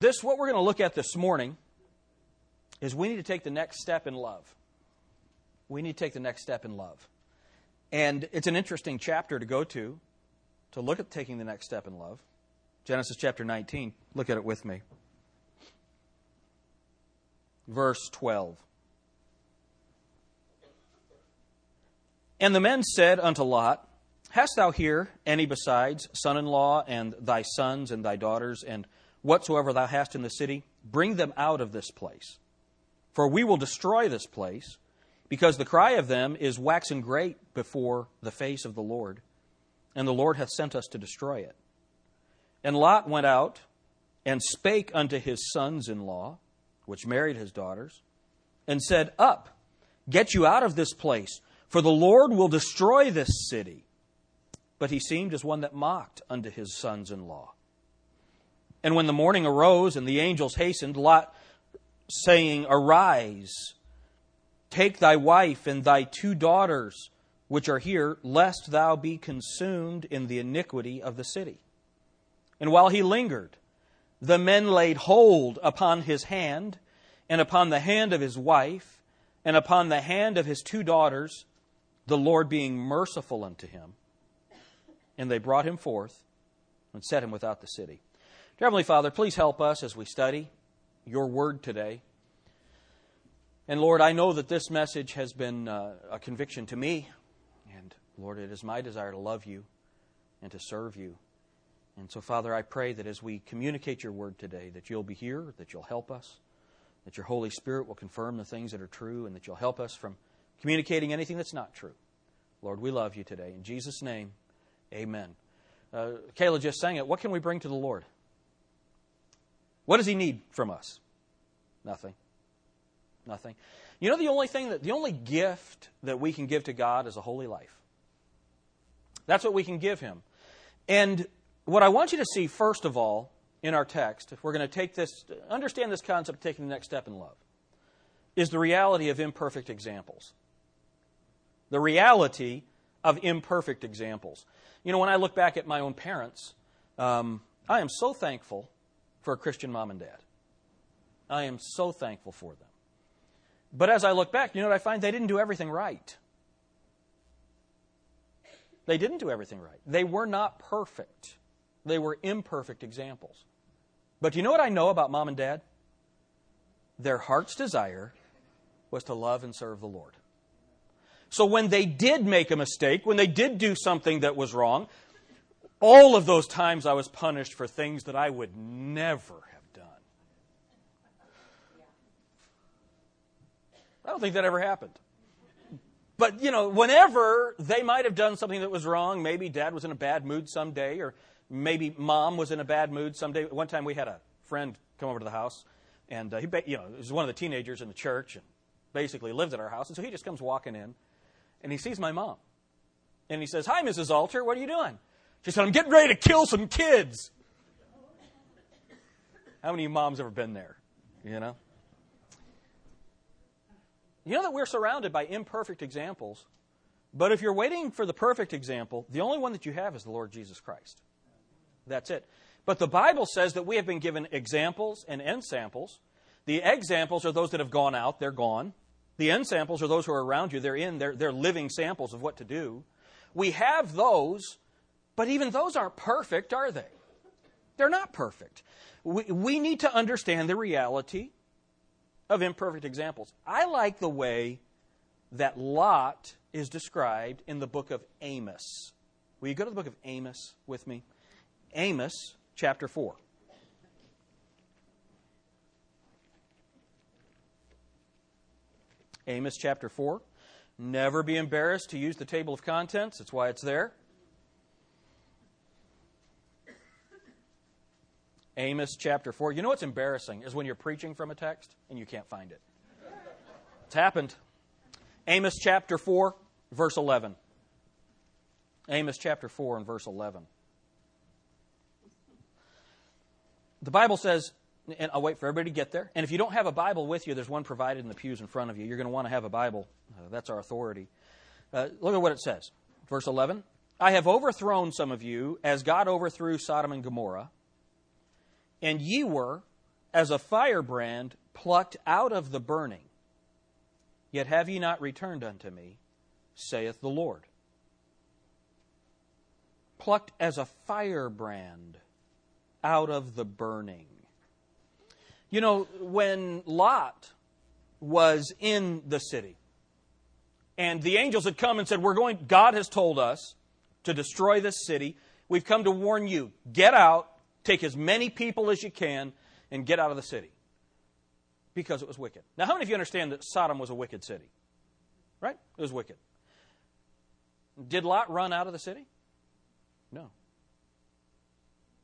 This, what we're going to look at this morning, is we need to take the next step in love. We need to take the next step in love. And it's an interesting chapter to go to, to look at taking the next step in love. Genesis chapter 19. Look at it with me. Verse 12. And the men said unto Lot, Hast thou here any besides son in law, and thy sons, and thy daughters, and whatsoever thou hast in the city? Bring them out of this place. For we will destroy this place, because the cry of them is waxen great before the face of the Lord, and the Lord hath sent us to destroy it. And Lot went out and spake unto his sons in law, which married his daughters, and said, Up, get you out of this place, for the Lord will destroy this city. But he seemed as one that mocked unto his sons in law. And when the morning arose and the angels hastened, Lot saying, Arise, take thy wife and thy two daughters which are here, lest thou be consumed in the iniquity of the city. And while he lingered, the men laid hold upon his hand, and upon the hand of his wife, and upon the hand of his two daughters, the Lord being merciful unto him. And they brought him forth and set him without the city. Dear Heavenly Father, please help us as we study your word today. And Lord, I know that this message has been uh, a conviction to me. And Lord, it is my desire to love you and to serve you. And so, Father, I pray that as we communicate your word today, that you'll be here, that you'll help us, that your Holy Spirit will confirm the things that are true, and that you'll help us from communicating anything that's not true. Lord, we love you today. In Jesus' name, amen. Uh, Kayla just sang it. What can we bring to the Lord? What does he need from us? Nothing. Nothing. You know the only thing that the only gift that we can give to God is a holy life. That's what we can give him. And what I want you to see first of all in our text, if we're going to take this understand this concept of taking the next step in love, is the reality of imperfect examples. The reality of imperfect examples. You know, when I look back at my own parents, um, I am so thankful for a Christian mom and dad. I am so thankful for them. But as I look back, you know what I find? They didn't do everything right. They didn't do everything right. They were not perfect. They were imperfect examples. But you know what I know about mom and dad? Their heart's desire was to love and serve the Lord. So when they did make a mistake, when they did do something that was wrong, all of those times I was punished for things that I would never have done. I don't think that ever happened. But, you know, whenever they might have done something that was wrong, maybe dad was in a bad mood someday, or maybe mom was in a bad mood someday. One time we had a friend come over to the house, and uh, he, you know, was one of the teenagers in the church, and basically lived at our house. And so he just comes walking in, and he sees my mom. And he says, Hi, Mrs. Alter, what are you doing? She said, I'm getting ready to kill some kids. How many moms ever been there? You know? You know that we're surrounded by imperfect examples, but if you're waiting for the perfect example, the only one that you have is the Lord Jesus Christ. That's it. But the Bible says that we have been given examples and end samples. The examples are those that have gone out, they're gone. The end samples are those who are around you, they're in, they're, they're living samples of what to do. We have those but even those aren't perfect, are they? They're not perfect. We, we need to understand the reality of imperfect examples. I like the way that Lot is described in the book of Amos. Will you go to the book of Amos with me? Amos chapter 4. Amos chapter 4. Never be embarrassed to use the table of contents, that's why it's there. Amos chapter 4. You know what's embarrassing is when you're preaching from a text and you can't find it. It's happened. Amos chapter 4, verse 11. Amos chapter 4 and verse 11. The Bible says, and I'll wait for everybody to get there. And if you don't have a Bible with you, there's one provided in the pews in front of you. You're going to want to have a Bible. Uh, that's our authority. Uh, look at what it says. Verse 11 I have overthrown some of you as God overthrew Sodom and Gomorrah and ye were as a firebrand plucked out of the burning. Yet have ye not returned unto me, saith the Lord. Plucked as a firebrand out of the burning. You know, when Lot was in the city, and the angels had come and said, We're going, God has told us to destroy this city. We've come to warn you. Get out, take as many people as you can, and get out of the city. Because it was wicked. Now, how many of you understand that Sodom was a wicked city? Right? It was wicked. Did Lot run out of the city? No.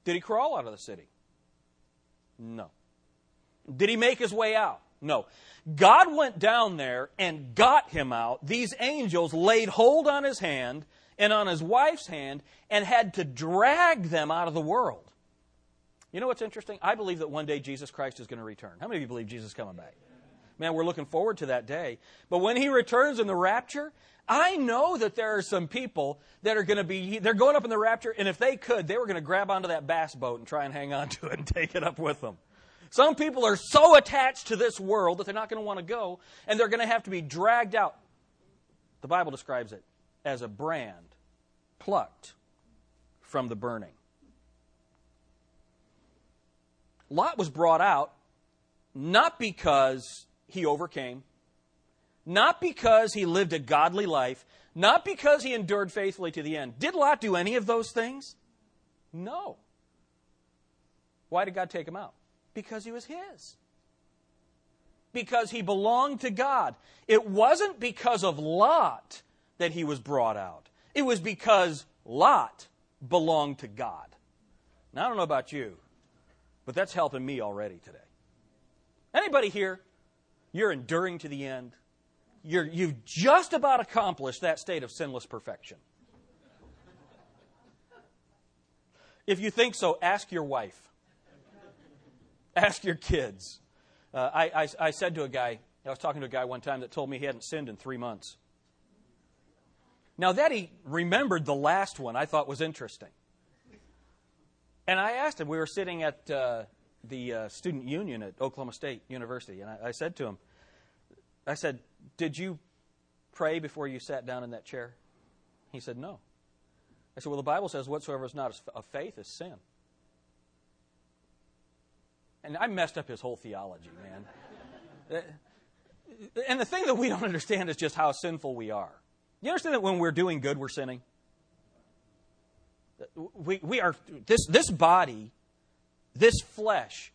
Did he crawl out of the city? No. Did he make his way out? No. God went down there and got him out. These angels laid hold on his hand and on his wife's hand and had to drag them out of the world. You know what's interesting? I believe that one day Jesus Christ is going to return. How many of you believe Jesus is coming back? Man, we're looking forward to that day. But when he returns in the rapture, I know that there are some people that are going to be, they're going up in the rapture, and if they could, they were going to grab onto that bass boat and try and hang on to it and take it up with them. Some people are so attached to this world that they're not going to want to go, and they're going to have to be dragged out. The Bible describes it as a brand plucked from the burning. Lot was brought out not because he overcame, not because he lived a godly life, not because he endured faithfully to the end. Did Lot do any of those things? No. Why did God take him out? Because he was his. Because he belonged to God. It wasn't because of Lot that he was brought out. It was because Lot belonged to God. Now, I don't know about you, but that's helping me already today. Anybody here, you're enduring to the end? You're, you've just about accomplished that state of sinless perfection. If you think so, ask your wife. Ask your kids. Uh, I, I, I said to a guy, I was talking to a guy one time that told me he hadn't sinned in three months. Now, that he remembered the last one, I thought was interesting. And I asked him, we were sitting at uh, the uh, student union at Oklahoma State University, and I, I said to him, I said, Did you pray before you sat down in that chair? He said, No. I said, Well, the Bible says, Whatsoever is not of faith is sin. And I messed up his whole theology, man. and the thing that we don't understand is just how sinful we are. You understand that when we're doing good, we're sinning? We, we are, this, this body, this flesh,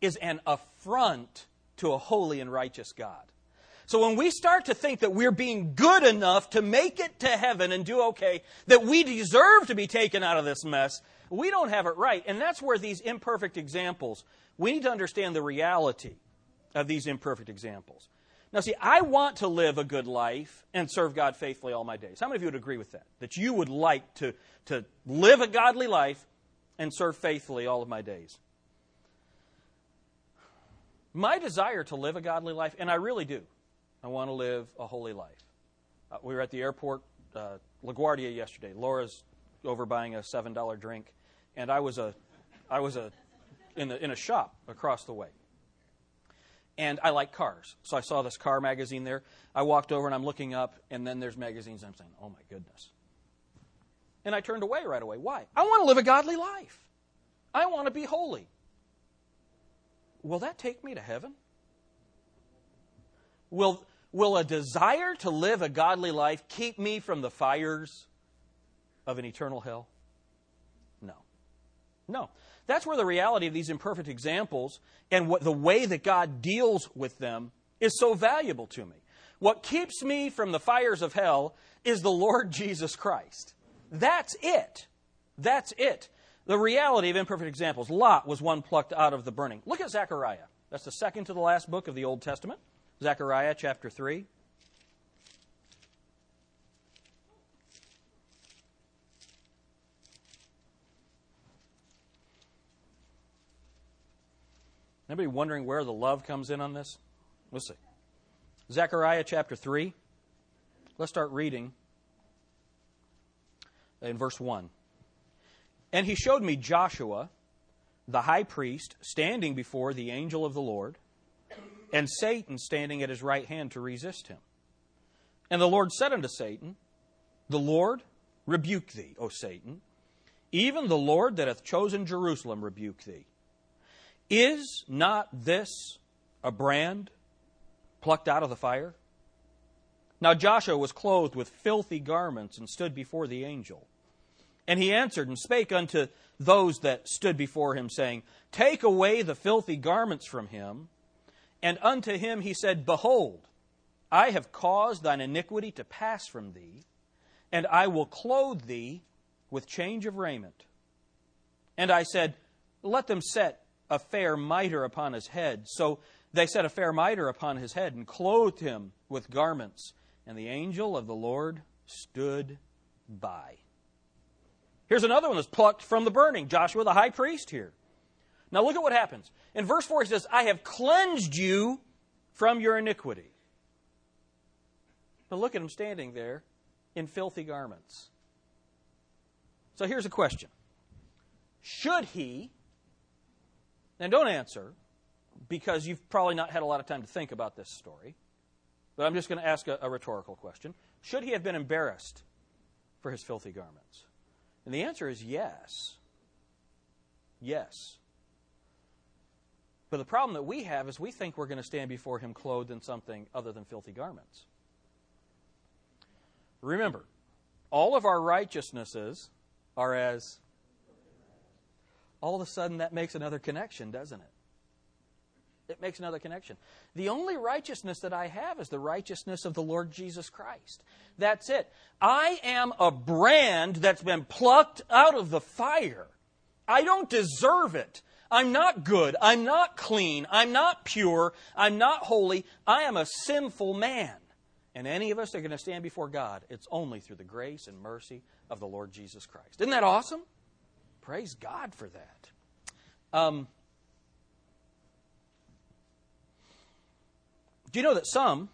is an affront to a holy and righteous God. So when we start to think that we're being good enough to make it to heaven and do okay, that we deserve to be taken out of this mess, we don't have it right. And that's where these imperfect examples, we need to understand the reality of these imperfect examples. Now, see, I want to live a good life and serve God faithfully all my days. How many of you would agree with that? That you would like to, to live a godly life and serve faithfully all of my days? My desire to live a godly life, and I really do, I want to live a holy life. Uh, we were at the airport, uh, LaGuardia, yesterday. Laura's over buying a seven dollar drink, and I was a, I was a, in the in a shop across the way. And I like cars, so I saw this car magazine there. I walked over and I'm looking up, and then there's magazines. I'm saying, "Oh my goodness!" And I turned away right away. Why? I want to live a godly life. I want to be holy. Will that take me to heaven? Will Will a desire to live a godly life keep me from the fires of an eternal hell? No. No. That's where the reality of these imperfect examples and what the way that God deals with them is so valuable to me. What keeps me from the fires of hell is the Lord Jesus Christ. That's it. That's it. The reality of imperfect examples. Lot was one plucked out of the burning. Look at Zechariah. That's the second to the last book of the Old Testament. Zechariah chapter 3. Anybody wondering where the love comes in on this? Let's see. Zechariah chapter 3. Let's start reading in verse 1. And he showed me Joshua the high priest standing before the angel of the Lord, and Satan standing at his right hand to resist him. And the Lord said unto Satan, The Lord rebuke thee, O Satan. Even the Lord that hath chosen Jerusalem rebuke thee. Is not this a brand plucked out of the fire? Now Joshua was clothed with filthy garments and stood before the angel. And he answered and spake unto those that stood before him, saying, Take away the filthy garments from him. And unto him he said, Behold, I have caused thine iniquity to pass from thee, and I will clothe thee with change of raiment. And I said, Let them set a fair mitre upon his head. So they set a fair mitre upon his head and clothed him with garments. And the angel of the Lord stood by. Here's another one that's plucked from the burning Joshua the high priest here. Now look at what happens. In verse 4, he says, I have cleansed you from your iniquity. But look at him standing there in filthy garments. So here's a question Should he, and don't answer, because you've probably not had a lot of time to think about this story, but I'm just going to ask a, a rhetorical question. Should he have been embarrassed for his filthy garments? And the answer is yes. Yes. But the problem that we have is we think we're going to stand before him clothed in something other than filthy garments. Remember, all of our righteousnesses are as. All of a sudden, that makes another connection, doesn't it? It makes another connection. The only righteousness that I have is the righteousness of the Lord Jesus Christ. That's it. I am a brand that's been plucked out of the fire. I don't deserve it. I'm not good. I'm not clean. I'm not pure. I'm not holy. I am a sinful man. And any of us are going to stand before God, it's only through the grace and mercy of the Lord Jesus Christ. Isn't that awesome? Praise God for that. Um, Do you know that some,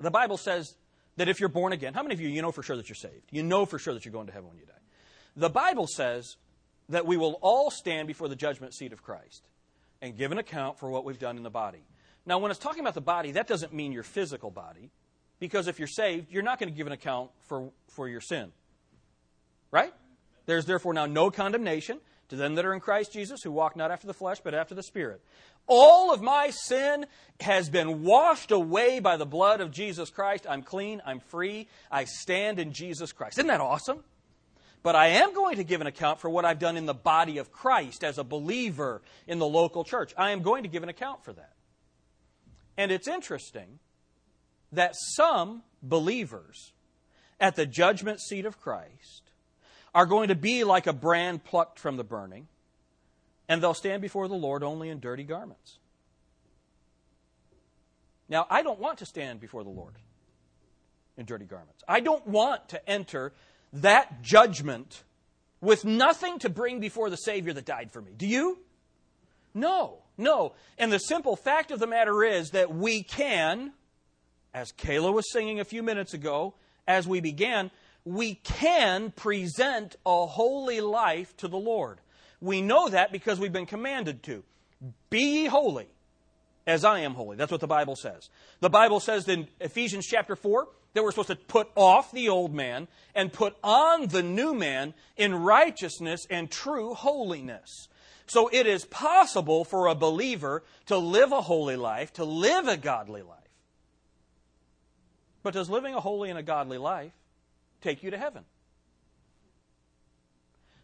the Bible says that if you're born again, how many of you, you know for sure that you're saved? You know for sure that you're going to heaven when you die. The Bible says that we will all stand before the judgment seat of Christ and give an account for what we've done in the body. Now, when it's talking about the body, that doesn't mean your physical body, because if you're saved, you're not going to give an account for, for your sin. Right? There's therefore now no condemnation to them that are in Christ Jesus, who walk not after the flesh, but after the Spirit. All of my sin has been washed away by the blood of Jesus Christ. I'm clean, I'm free, I stand in Jesus Christ. Isn't that awesome? But I am going to give an account for what I've done in the body of Christ as a believer in the local church. I am going to give an account for that. And it's interesting that some believers at the judgment seat of Christ are going to be like a brand plucked from the burning, and they'll stand before the Lord only in dirty garments. Now, I don't want to stand before the Lord in dirty garments. I don't want to enter that judgment with nothing to bring before the Savior that died for me. Do you? No, no. And the simple fact of the matter is that we can, as Kayla was singing a few minutes ago, as we began, we can present a holy life to the Lord. We know that because we've been commanded to. Be holy as I am holy. That's what the Bible says. The Bible says in Ephesians chapter 4 that we're supposed to put off the old man and put on the new man in righteousness and true holiness. So it is possible for a believer to live a holy life, to live a godly life. But does living a holy and a godly life take you to heaven?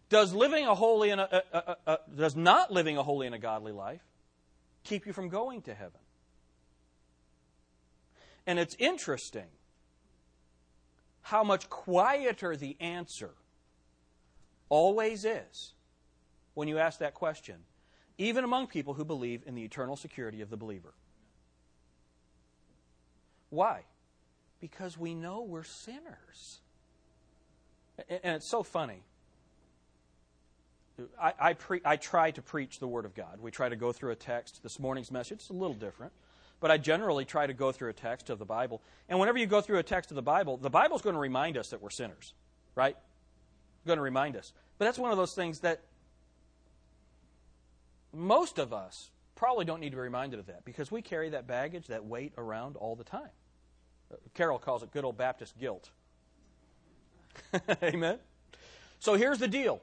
Does living a holy and a, a, a, does not living a holy and a godly life keep you from going to heaven? And it's interesting how much quieter the answer always is when you ask that question, even among people who believe in the eternal security of the believer. Why? Because we know we're sinners. And it's so funny. I, I, pre- I, try to preach the Word of God. We try to go through a text. This morning's message is a little different, but I generally try to go through a text of the Bible. And whenever you go through a text of the Bible, the Bible's going to remind us that we're sinners, right? It's going to remind us. But that's one of those things that most of us probably don't need to be reminded of that because we carry that baggage, that weight around all the time. Uh, Carol calls it good old Baptist guilt. Amen? So here's the deal.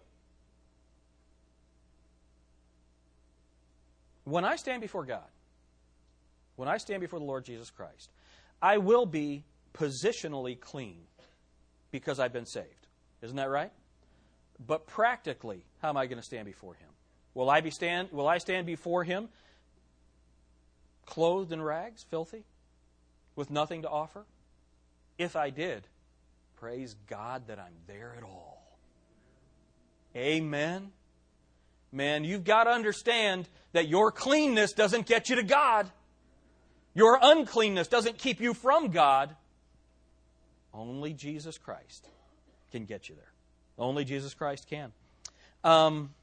When I stand before God, when I stand before the Lord Jesus Christ, I will be positionally clean because I've been saved. Isn't that right? But practically, how am I going to stand before him? Will I be stand will I stand before him clothed in rags, filthy, with nothing to offer? If I did, praise God that I'm there at all. Amen. Man, you've got to understand that your cleanness doesn't get you to God. Your uncleanness doesn't keep you from God. Only Jesus Christ can get you there. Only Jesus Christ can. Um,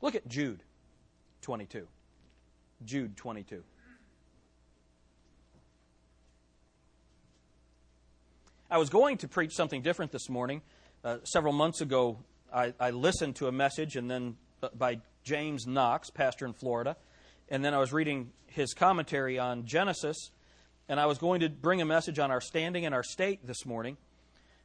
look at Jude 22. Jude 22. I was going to preach something different this morning. Uh, several months ago, I, I, listened to a message and then uh, by James Knox, pastor in Florida, and then I was reading his commentary on Genesis, and I was going to bring a message on our standing and our state this morning.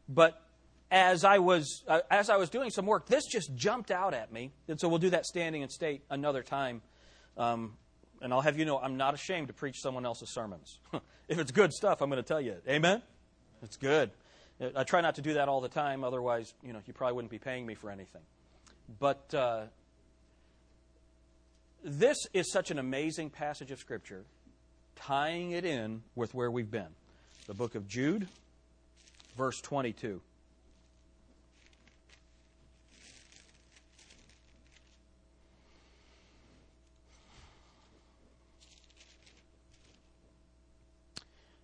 But as I was uh, as I was doing some work, this just jumped out at me, and so we'll do that standing and state another time. Um, and I'll have you know, I'm not ashamed to preach someone else's sermons. if it's good stuff, I'm going to tell you. Amen. It's good. I try not to do that all the time, otherwise, you know, you probably wouldn't be paying me for anything. But uh, this is such an amazing passage of Scripture, tying it in with where we've been. The book of Jude, verse 22.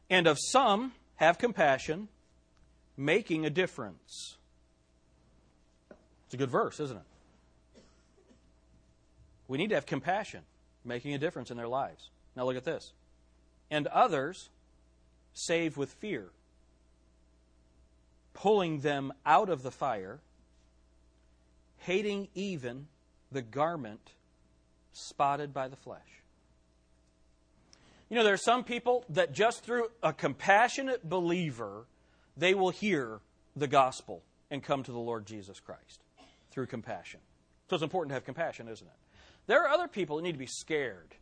And of some have compassion, making a difference. It's a good verse, isn't it? We need to have compassion, making a difference in their lives. Now look at this. And others save with fear, pulling them out of the fire, hating even the garment spotted by the flesh. You know, there are some people that just through a compassionate believer, they will hear the gospel and come to the Lord Jesus Christ through compassion. So it's important to have compassion, isn't it? There are other people that need to be scared.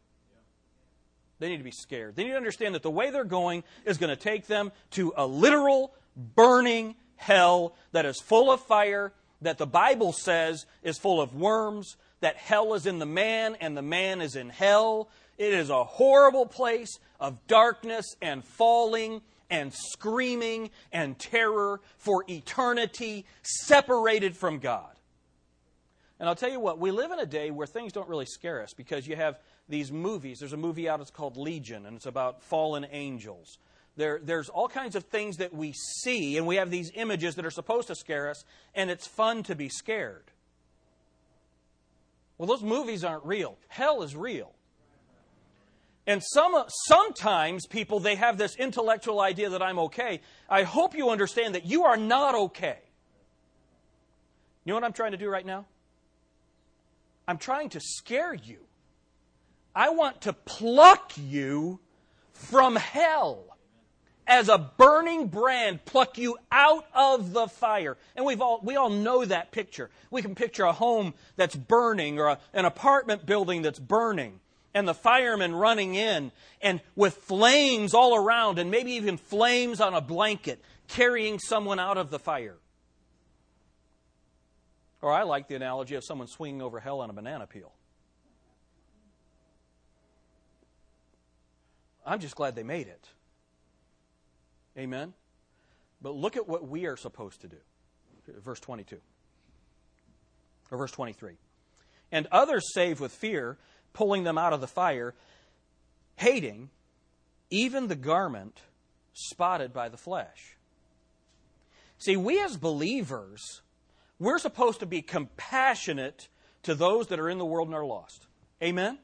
They need to be scared. They need to understand that the way they're going is going to take them to a literal, burning hell that is full of fire, that the Bible says is full of worms, that hell is in the man and the man is in hell. It is a horrible place of darkness and falling and screaming and terror for eternity, separated from God. And I'll tell you what, we live in a day where things don't really scare us because you have these movies. There's a movie out, it's called Legion, and it's about fallen angels. There, there's all kinds of things that we see, and we have these images that are supposed to scare us, and it's fun to be scared. Well, those movies aren't real. Hell is real. And some, sometimes people, they have this intellectual idea that I'm okay. I hope you understand that you are not okay. You know what I'm trying to do right now? I'm trying to scare you. I want to pluck you from hell as a burning brand, pluck you out of the fire. And we've all, we all know that picture. We can picture a home that's burning or a, an apartment building that's burning and the firemen running in and with flames all around and maybe even flames on a blanket carrying someone out of the fire. Or I like the analogy of someone swinging over hell on a banana peel. I'm just glad they made it. Amen? But look at what we are supposed to do. Verse 22. Or verse 23. And others save with fear, pulling them out of the fire, hating even the garment spotted by the flesh. See, we as believers we're supposed to be compassionate to those that are in the world and are lost. Amen?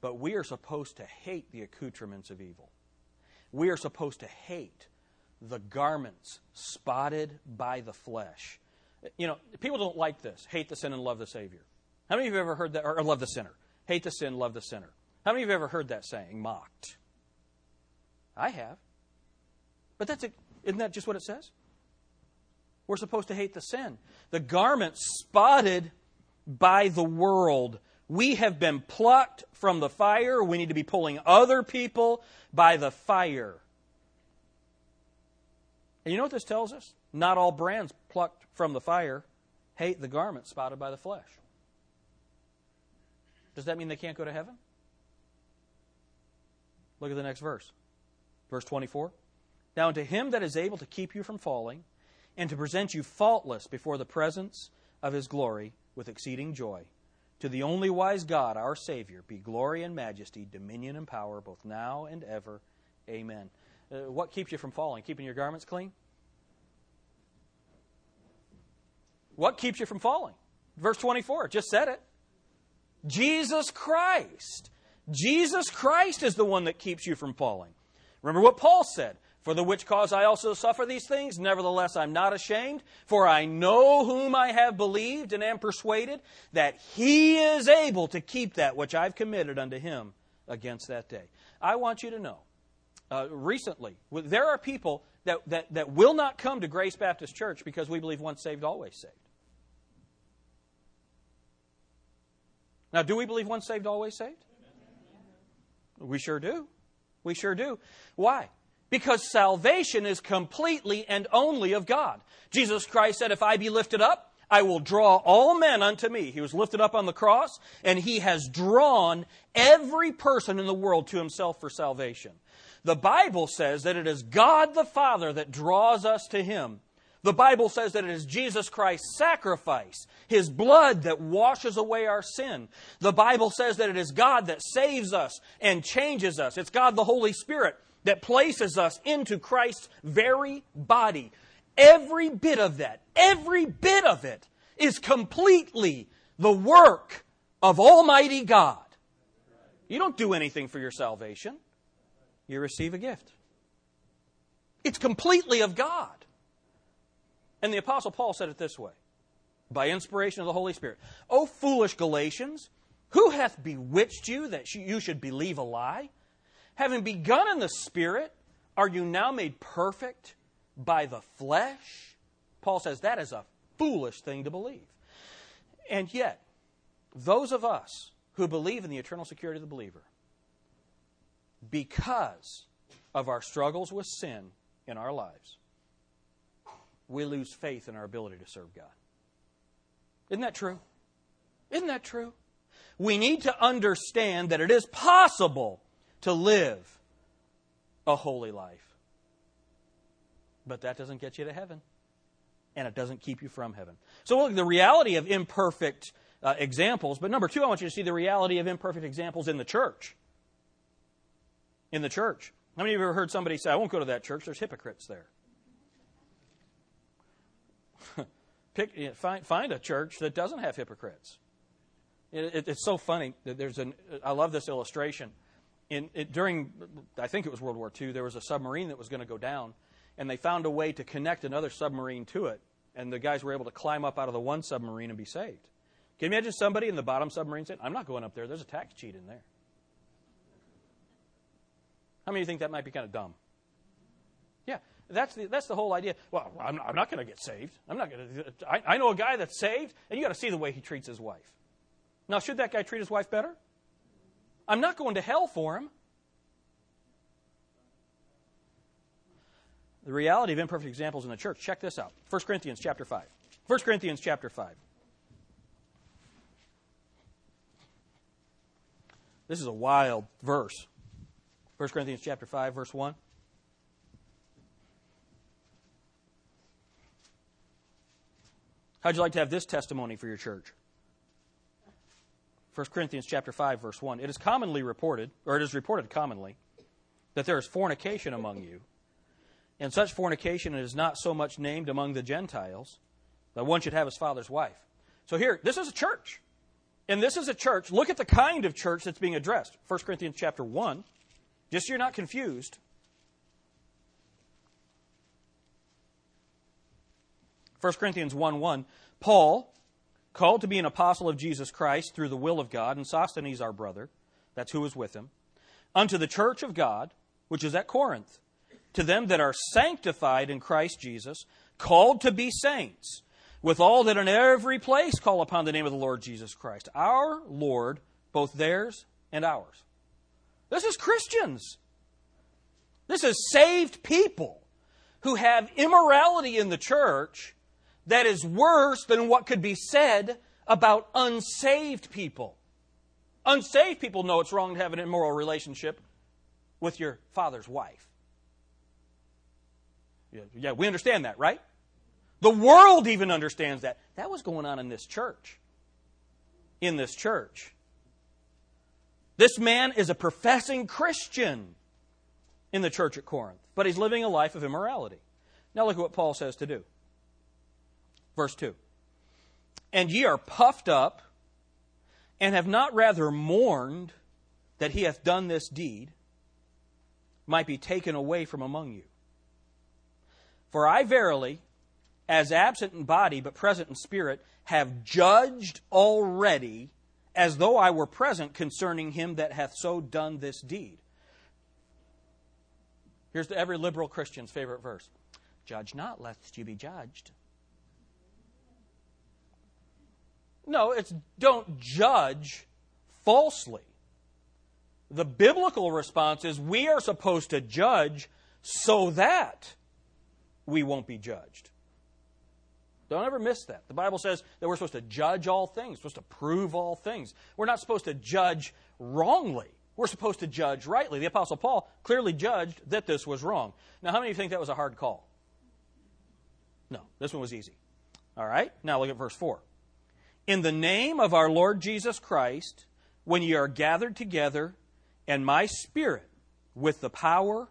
But we are supposed to hate the accoutrements of evil. We are supposed to hate the garments spotted by the flesh. You know, people don't like this hate the sin and love the Savior. How many of you have ever heard that, or, or love the sinner? Hate the sin, love the sinner. How many of you have ever heard that saying mocked? I have. But that's a, isn't that just what it says? We're supposed to hate the sin. The garment spotted by the world. We have been plucked from the fire. We need to be pulling other people by the fire. And you know what this tells us? Not all brands plucked from the fire hate the garment spotted by the flesh. Does that mean they can't go to heaven? Look at the next verse. Verse 24. Now, unto him that is able to keep you from falling, and to present you faultless before the presence of his glory with exceeding joy, to the only wise God, our Savior, be glory and majesty, dominion and power, both now and ever. Amen. Uh, what keeps you from falling? Keeping your garments clean? What keeps you from falling? Verse 24, just said it. Jesus Christ. Jesus Christ is the one that keeps you from falling. Remember what Paul said For the which cause I also suffer these things, nevertheless I'm not ashamed, for I know whom I have believed and am persuaded that he is able to keep that which I've committed unto him against that day. I want you to know, uh, recently, there are people that, that, that will not come to Grace Baptist Church because we believe once saved, always saved. Now, do we believe once saved, always saved? We sure do. We sure do. Why? Because salvation is completely and only of God. Jesus Christ said, If I be lifted up, I will draw all men unto me. He was lifted up on the cross, and he has drawn every person in the world to himself for salvation. The Bible says that it is God the Father that draws us to him. The Bible says that it is Jesus Christ's sacrifice, His blood that washes away our sin. The Bible says that it is God that saves us and changes us. It's God the Holy Spirit that places us into Christ's very body. Every bit of that, every bit of it is completely the work of Almighty God. You don't do anything for your salvation, you receive a gift. It's completely of God. And the Apostle Paul said it this way by inspiration of the Holy Spirit O foolish Galatians, who hath bewitched you that you should believe a lie? Having begun in the Spirit, are you now made perfect by the flesh? Paul says that is a foolish thing to believe. And yet, those of us who believe in the eternal security of the believer, because of our struggles with sin in our lives, we lose faith in our ability to serve God. Isn't that true? Isn't that true? We need to understand that it is possible to live a holy life. But that doesn't get you to heaven. And it doesn't keep you from heaven. So, look, the reality of imperfect uh, examples. But number two, I want you to see the reality of imperfect examples in the church. In the church. How many of you have ever heard somebody say, I won't go to that church, there's hypocrites there? Pick, find, find a church that doesn't have hypocrites. It, it, it's so funny. that There's an, I love this illustration. In, it, during, I think it was World War II, there was a submarine that was going to go down, and they found a way to connect another submarine to it, and the guys were able to climb up out of the one submarine and be saved. Can you imagine somebody in the bottom submarine saying, I'm not going up there, there's a tax cheat in there? How many of you think that might be kind of dumb? Yeah, that's the, that's the whole idea. Well, I'm, I'm not going to get saved. I'm not going to. I, I know a guy that's saved, and you got to see the way he treats his wife. Now, should that guy treat his wife better? I'm not going to hell for him. The reality of imperfect examples in the church. Check this out. 1 Corinthians chapter 5. 1 Corinthians chapter 5. This is a wild verse. 1 Corinthians chapter 5 verse 1. How'd you like to have this testimony for your church? 1 Corinthians chapter 5 verse 1. It is commonly reported, or it is reported commonly, that there is fornication among you. And such fornication is not so much named among the Gentiles, that one should have his father's wife. So here, this is a church. And this is a church. Look at the kind of church that's being addressed. 1 Corinthians chapter 1. Just so you're not confused. 1 Corinthians 1 1, Paul, called to be an apostle of Jesus Christ through the will of God, and Sosthenes our brother, that's who was with him, unto the church of God, which is at Corinth, to them that are sanctified in Christ Jesus, called to be saints, with all that in every place call upon the name of the Lord Jesus Christ, our Lord, both theirs and ours. This is Christians. This is saved people who have immorality in the church that is worse than what could be said about unsaved people. Unsaved people know it's wrong to have an immoral relationship with your father's wife. Yeah, we understand that, right? The world even understands that. That was going on in this church. In this church. This man is a professing Christian in the church at Corinth, but he's living a life of immorality. Now look at what Paul says to do. Verse 2 And ye are puffed up, and have not rather mourned that he hath done this deed, might be taken away from among you. For I verily, as absent in body but present in spirit, have judged already as though I were present concerning him that hath so done this deed. Here's every liberal Christian's favorite verse Judge not, lest you be judged. No, it's don't judge falsely. The biblical response is we are supposed to judge so that we won't be judged. Don't ever miss that. The Bible says that we're supposed to judge all things, supposed to prove all things. We're not supposed to judge wrongly. We're supposed to judge rightly. The Apostle Paul clearly judged that this was wrong. Now, how many of you think that was a hard call? No, this one was easy. All right, now look at verse 4. In the name of our Lord Jesus Christ, when ye are gathered together, and my spirit, with the power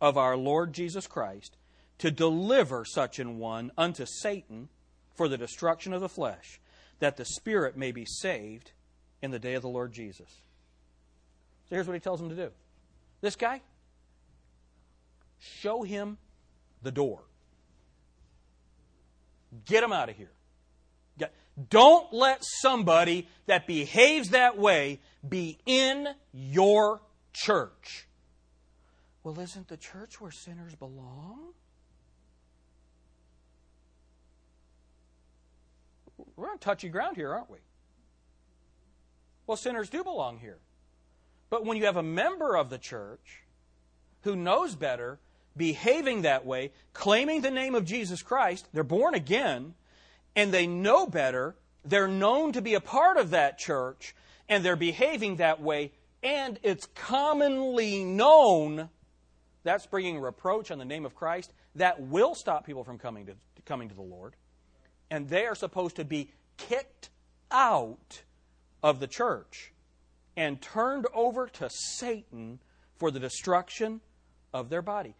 of our Lord Jesus Christ, to deliver such an one unto Satan for the destruction of the flesh, that the spirit may be saved in the day of the Lord Jesus. So here's what he tells him to do. This guy, show him the door. Get him out of here. Don't let somebody that behaves that way be in your church. Well, isn't the church where sinners belong? We're on touchy ground here, aren't we? Well, sinners do belong here. But when you have a member of the church who knows better, behaving that way, claiming the name of Jesus Christ, they're born again, and they know better, they're known to be a part of that church, and they're behaving that way, and it's commonly known that's bringing reproach on the name of Christ, that will stop people from coming to, coming to the Lord. And they are supposed to be kicked out of the church and turned over to Satan for the destruction of their body.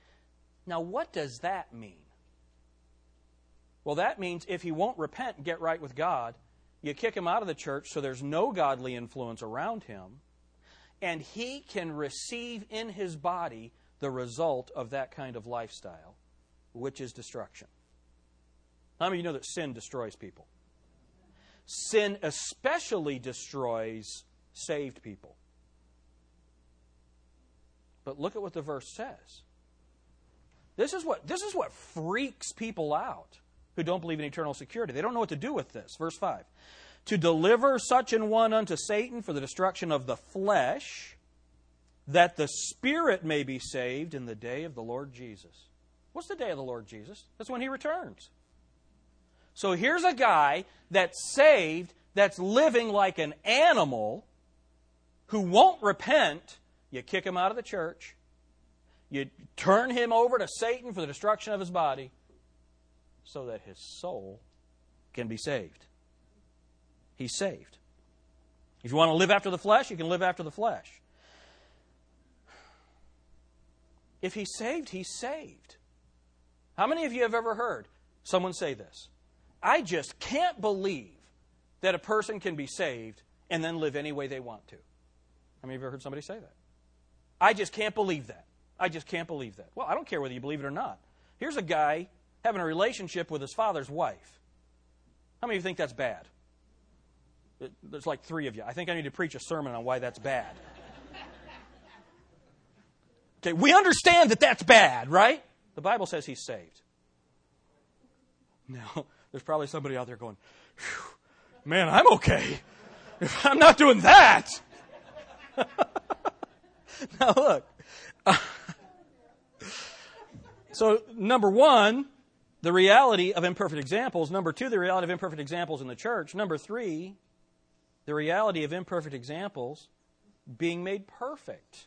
Now, what does that mean? Well, that means if he won't repent and get right with God, you kick him out of the church so there's no godly influence around him, and he can receive in his body the result of that kind of lifestyle, which is destruction. How many of you know that sin destroys people? Sin especially destroys saved people. But look at what the verse says. This is what, this is what freaks people out who don't believe in eternal security. They don't know what to do with this. Verse 5 To deliver such an one unto Satan for the destruction of the flesh, that the spirit may be saved in the day of the Lord Jesus. What's the day of the Lord Jesus? That's when he returns. So here's a guy that's saved, that's living like an animal, who won't repent. You kick him out of the church. You turn him over to Satan for the destruction of his body so that his soul can be saved. He's saved. If you want to live after the flesh, you can live after the flesh. If he's saved, he's saved. How many of you have ever heard someone say this? I just can't believe that a person can be saved and then live any way they want to. How many of you ever heard somebody say that? I just can't believe that. I just can't believe that. Well, I don't care whether you believe it or not. Here's a guy having a relationship with his father's wife. How many of you think that's bad? There's like three of you. I think I need to preach a sermon on why that's bad. Okay, we understand that that's bad, right? The Bible says he's saved. Now, there's probably somebody out there going, man, I'm okay. I'm not doing that. now, look. so, number one, the reality of imperfect examples. Number two, the reality of imperfect examples in the church. Number three, the reality of imperfect examples being made perfect.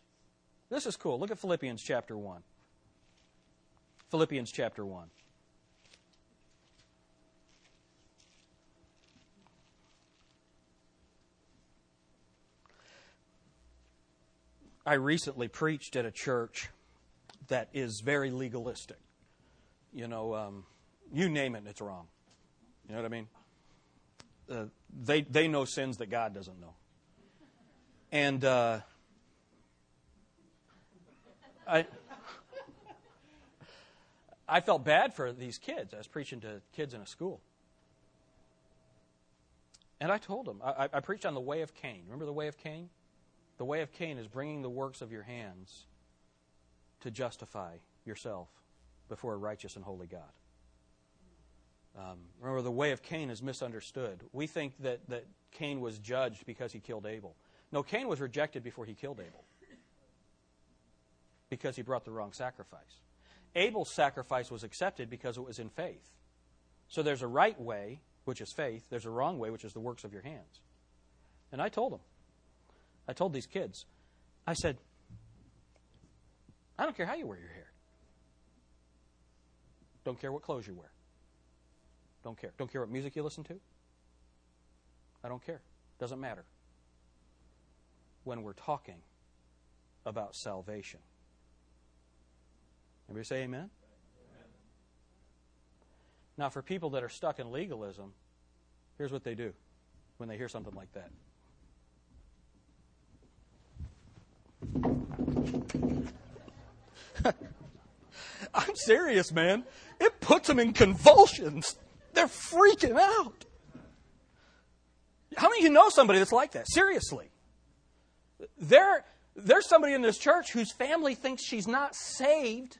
This is cool. Look at Philippians chapter 1. Philippians chapter 1. I recently preached at a church that is very legalistic. You know, um, you name it, it's wrong. You know what I mean? Uh, they they know sins that God doesn't know, and uh, I I felt bad for these kids. I was preaching to kids in a school, and I told them I, I preached on the way of Cain. Remember the way of Cain? The way of Cain is bringing the works of your hands to justify yourself before a righteous and holy God. Um, remember, the way of Cain is misunderstood. We think that, that Cain was judged because he killed Abel. No, Cain was rejected before he killed Abel because he brought the wrong sacrifice. Abel's sacrifice was accepted because it was in faith. So there's a right way, which is faith. There's a wrong way, which is the works of your hands. And I told them, I told these kids, I said, I don't care how you wear your hair. Don't care what clothes you wear. Don't care. Don't care what music you listen to. I don't care. Doesn't matter. When we're talking about salvation. Everybody say amen? amen? Now, for people that are stuck in legalism, here's what they do when they hear something like that. I'm serious, man. It puts them in convulsions. They're freaking out. How many of you know somebody that's like that? Seriously. There, there's somebody in this church whose family thinks she's not saved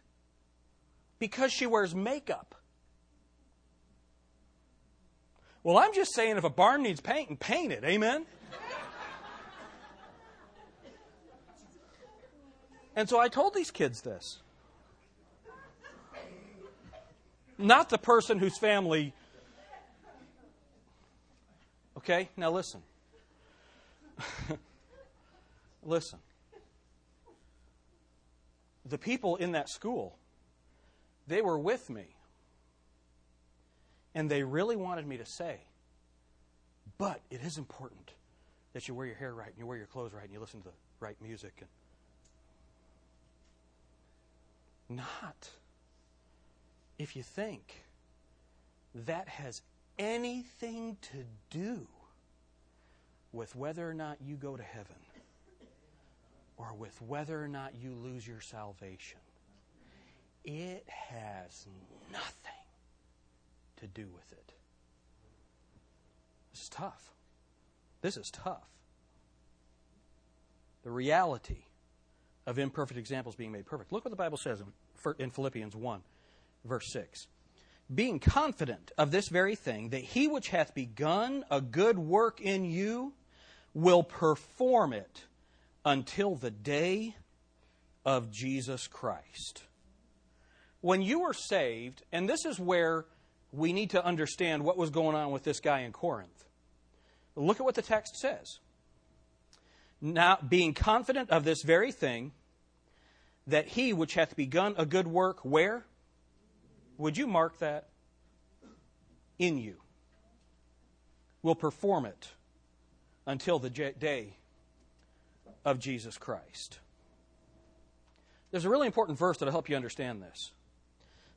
because she wears makeup. Well, I'm just saying if a barn needs painting, paint it. Amen? And so I told these kids this. Not the person whose family. Okay, now listen. listen. The people in that school, they were with me. And they really wanted me to say, but it is important that you wear your hair right and you wear your clothes right and you listen to the right music and not if you think that has anything to do with whether or not you go to heaven or with whether or not you lose your salvation. It has nothing to do with it. This is tough. This is tough. The reality of imperfect examples being made perfect. Look what the Bible says in Philippians 1, verse 6. Being confident of this very thing, that he which hath begun a good work in you will perform it until the day of Jesus Christ. When you are saved, and this is where we need to understand what was going on with this guy in Corinth. Look at what the text says. Now, being confident of this very thing, that he which hath begun a good work, where? Would you mark that? In you. Will perform it until the day of Jesus Christ. There's a really important verse that'll help you understand this.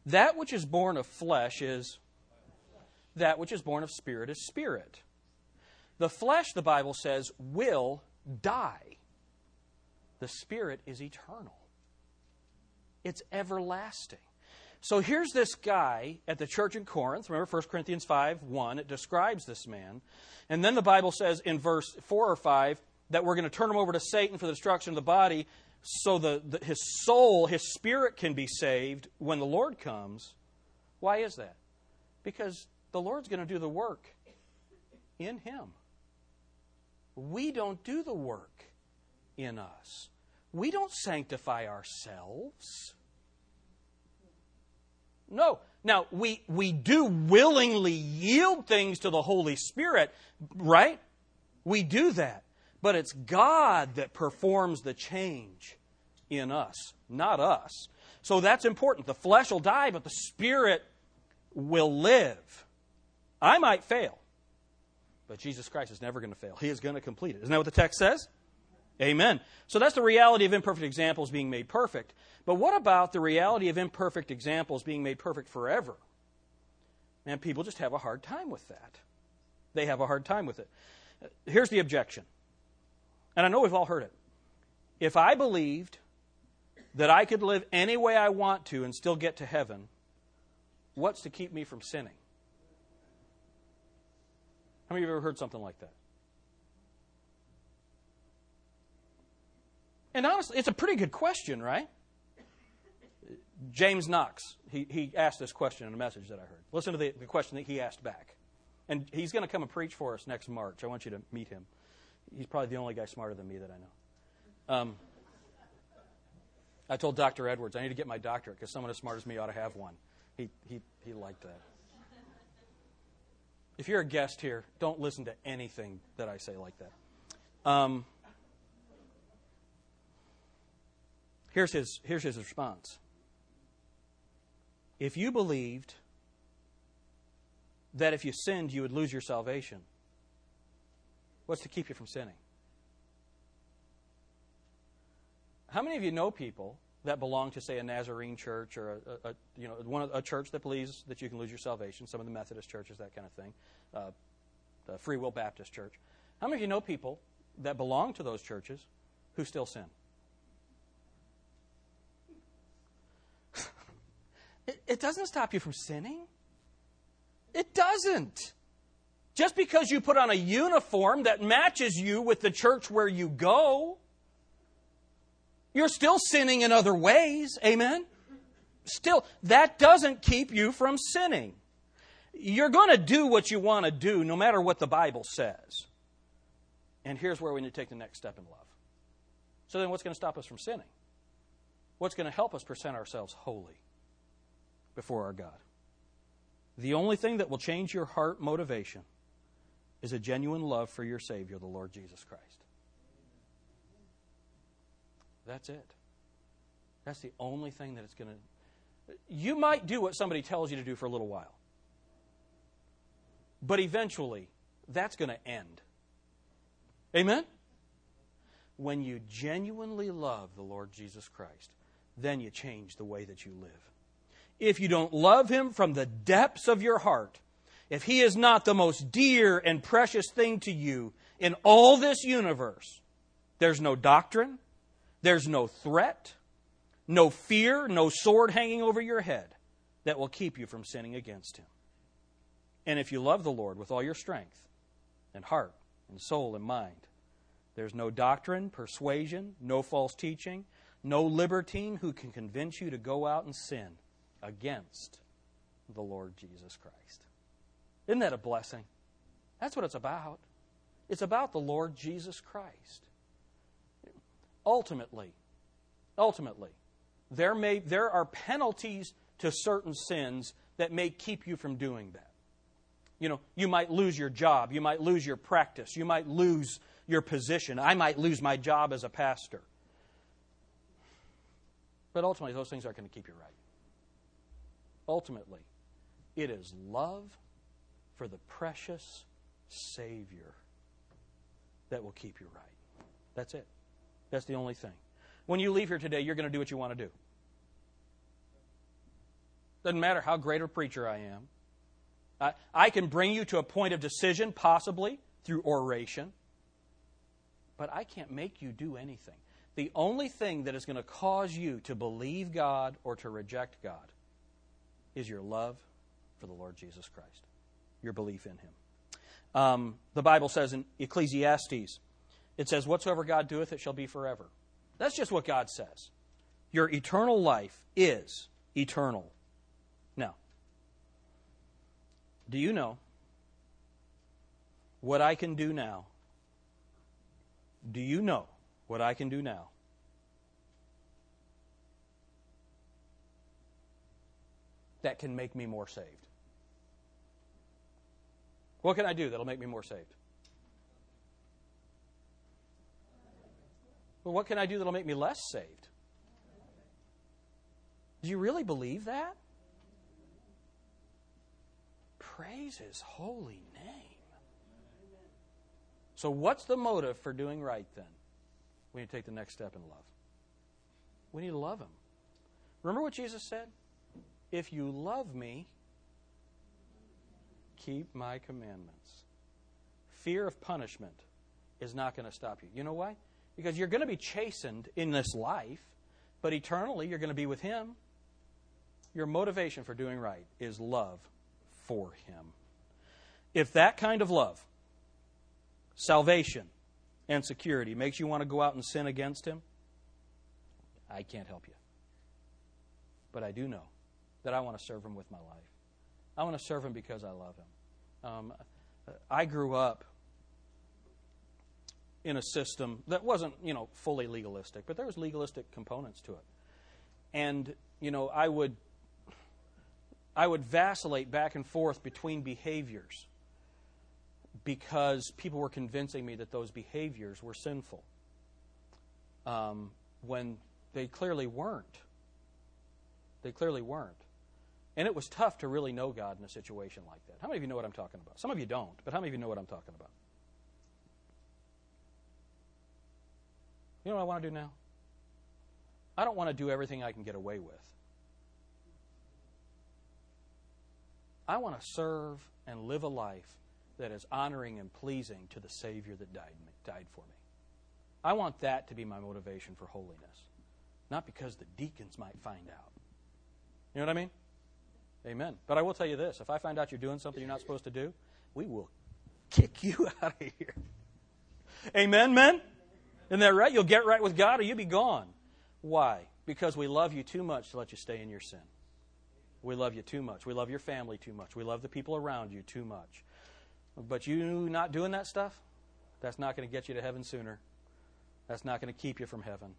That which is born of flesh is that which is born of spirit is spirit. The flesh, the Bible says, will die. The spirit is eternal it's everlasting. So here's this guy at the church in Corinth. Remember 1 Corinthians 5 1, it describes this man. And then the Bible says in verse 4 or 5 that we're going to turn him over to Satan for the destruction of the body so the, the, his soul, his spirit can be saved when the Lord comes. Why is that? Because the Lord's going to do the work in him. We don't do the work in us. We don't sanctify ourselves. No. Now, we, we do willingly yield things to the Holy Spirit, right? We do that. But it's God that performs the change in us, not us. So that's important. The flesh will die, but the Spirit will live. I might fail, but Jesus Christ is never going to fail. He is going to complete it. Isn't that what the text says? Amen. So that's the reality of imperfect examples being made perfect. But what about the reality of imperfect examples being made perfect forever? And people just have a hard time with that. They have a hard time with it. Here's the objection. And I know we've all heard it. If I believed that I could live any way I want to and still get to heaven, what's to keep me from sinning? How many of you have ever heard something like that? And honestly, it's a pretty good question, right? James Knox, he, he asked this question in a message that I heard. Listen to the, the question that he asked back. And he's going to come and preach for us next March. I want you to meet him. He's probably the only guy smarter than me that I know. Um, I told Dr. Edwards, I need to get my doctorate because someone as smart as me ought to have one. He, he, he liked that. If you're a guest here, don't listen to anything that I say like that. Um, here's, his, here's his response if you believed that if you sinned you would lose your salvation, what's to keep you from sinning? How many of you know people that belong to, say, a Nazarene church or a, a, you know one a church that believes that you can lose your salvation? Some of the Methodist churches, that kind of thing, uh, the Free Will Baptist Church. How many of you know people that belong to those churches who still sin? It, it doesn't stop you from sinning. It doesn't. Just because you put on a uniform that matches you with the church where you go, you're still sinning in other ways. Amen? Still, that doesn't keep you from sinning. You're going to do what you want to do no matter what the Bible says. And here's where we need to take the next step in love. So then, what's going to stop us from sinning? What's going to help us present ourselves holy? Before our God. The only thing that will change your heart motivation is a genuine love for your Savior, the Lord Jesus Christ. That's it. That's the only thing that it's going to. You might do what somebody tells you to do for a little while, but eventually that's going to end. Amen? When you genuinely love the Lord Jesus Christ, then you change the way that you live if you don't love Him from the depths of your heart, if He is not the most dear and precious thing to you in all this universe, there's no doctrine, there's no threat, no fear, no sword hanging over your head that will keep you from sinning against Him. And if you love the Lord with all your strength and heart and soul and mind, there's no doctrine, persuasion, no false teaching, no libertine who can convince you to go out and sin against the Lord Jesus Christ. Isn't that a blessing? That's what it's about. It's about the Lord Jesus Christ. Ultimately, ultimately, there may there are penalties to certain sins that may keep you from doing that. You know, you might lose your job, you might lose your practice, you might lose your position. I might lose my job as a pastor. But ultimately, those things aren't going to keep you right ultimately, it is love for the precious Savior that will keep you right. That's it. That's the only thing. When you leave here today, you're going to do what you want to do. Doesn't matter how great a preacher I am. I, I can bring you to a point of decision, possibly through oration, but I can't make you do anything. The only thing that is going to cause you to believe God or to reject God is your love for the Lord Jesus Christ, your belief in him. Um, the Bible says in Ecclesiastes, it says, Whatsoever God doeth, it shall be forever. That's just what God says. Your eternal life is eternal. Now, do you know what I can do now? Do you know what I can do now? That can make me more saved. What can I do that'll make me more saved? Well, what can I do that'll make me less saved? Do you really believe that? Praise his holy name. So, what's the motive for doing right then? We need to take the next step in love. We need to love him. Remember what Jesus said? If you love me, keep my commandments. Fear of punishment is not going to stop you. You know why? Because you're going to be chastened in this life, but eternally you're going to be with him. Your motivation for doing right is love for him. If that kind of love, salvation, and security makes you want to go out and sin against him, I can't help you. But I do know that I want to serve him with my life. I want to serve him because I love him. Um, I grew up in a system that wasn't, you know, fully legalistic, but there was legalistic components to it. And, you know, I would I would vacillate back and forth between behaviors because people were convincing me that those behaviors were sinful um, when they clearly weren't. They clearly weren't. And it was tough to really know God in a situation like that. How many of you know what I'm talking about? Some of you don't, but how many of you know what I'm talking about? You know what I want to do now? I don't want to do everything I can get away with. I want to serve and live a life that is honoring and pleasing to the Savior that died, died for me. I want that to be my motivation for holiness, not because the deacons might find out. You know what I mean? Amen. But I will tell you this if I find out you're doing something you're not supposed to do, we will kick you out of here. Amen, men? Isn't that right? You'll get right with God or you'll be gone. Why? Because we love you too much to let you stay in your sin. We love you too much. We love your family too much. We love the people around you too much. But you not doing that stuff, that's not going to get you to heaven sooner. That's not going to keep you from heaven.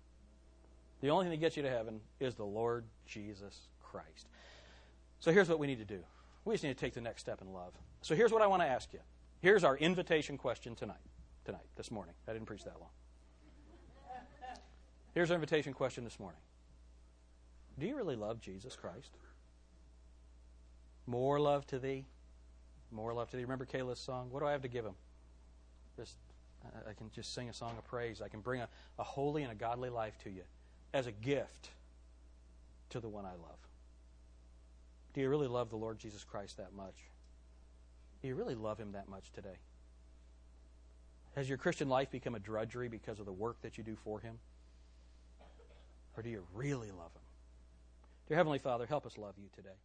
The only thing that gets you to heaven is the Lord Jesus Christ. So here's what we need to do. We just need to take the next step in love. So here's what I want to ask you. Here's our invitation question tonight. Tonight, this morning. I didn't preach that long. Here's our invitation question this morning. Do you really love Jesus Christ? More love to thee. More love to thee. Remember Kayla's song? What do I have to give him? Just I can just sing a song of praise. I can bring a, a holy and a godly life to you as a gift to the one I love. Do you really love the Lord Jesus Christ that much? Do you really love him that much today? Has your Christian life become a drudgery because of the work that you do for him? Or do you really love him? Dear Heavenly Father, help us love you today.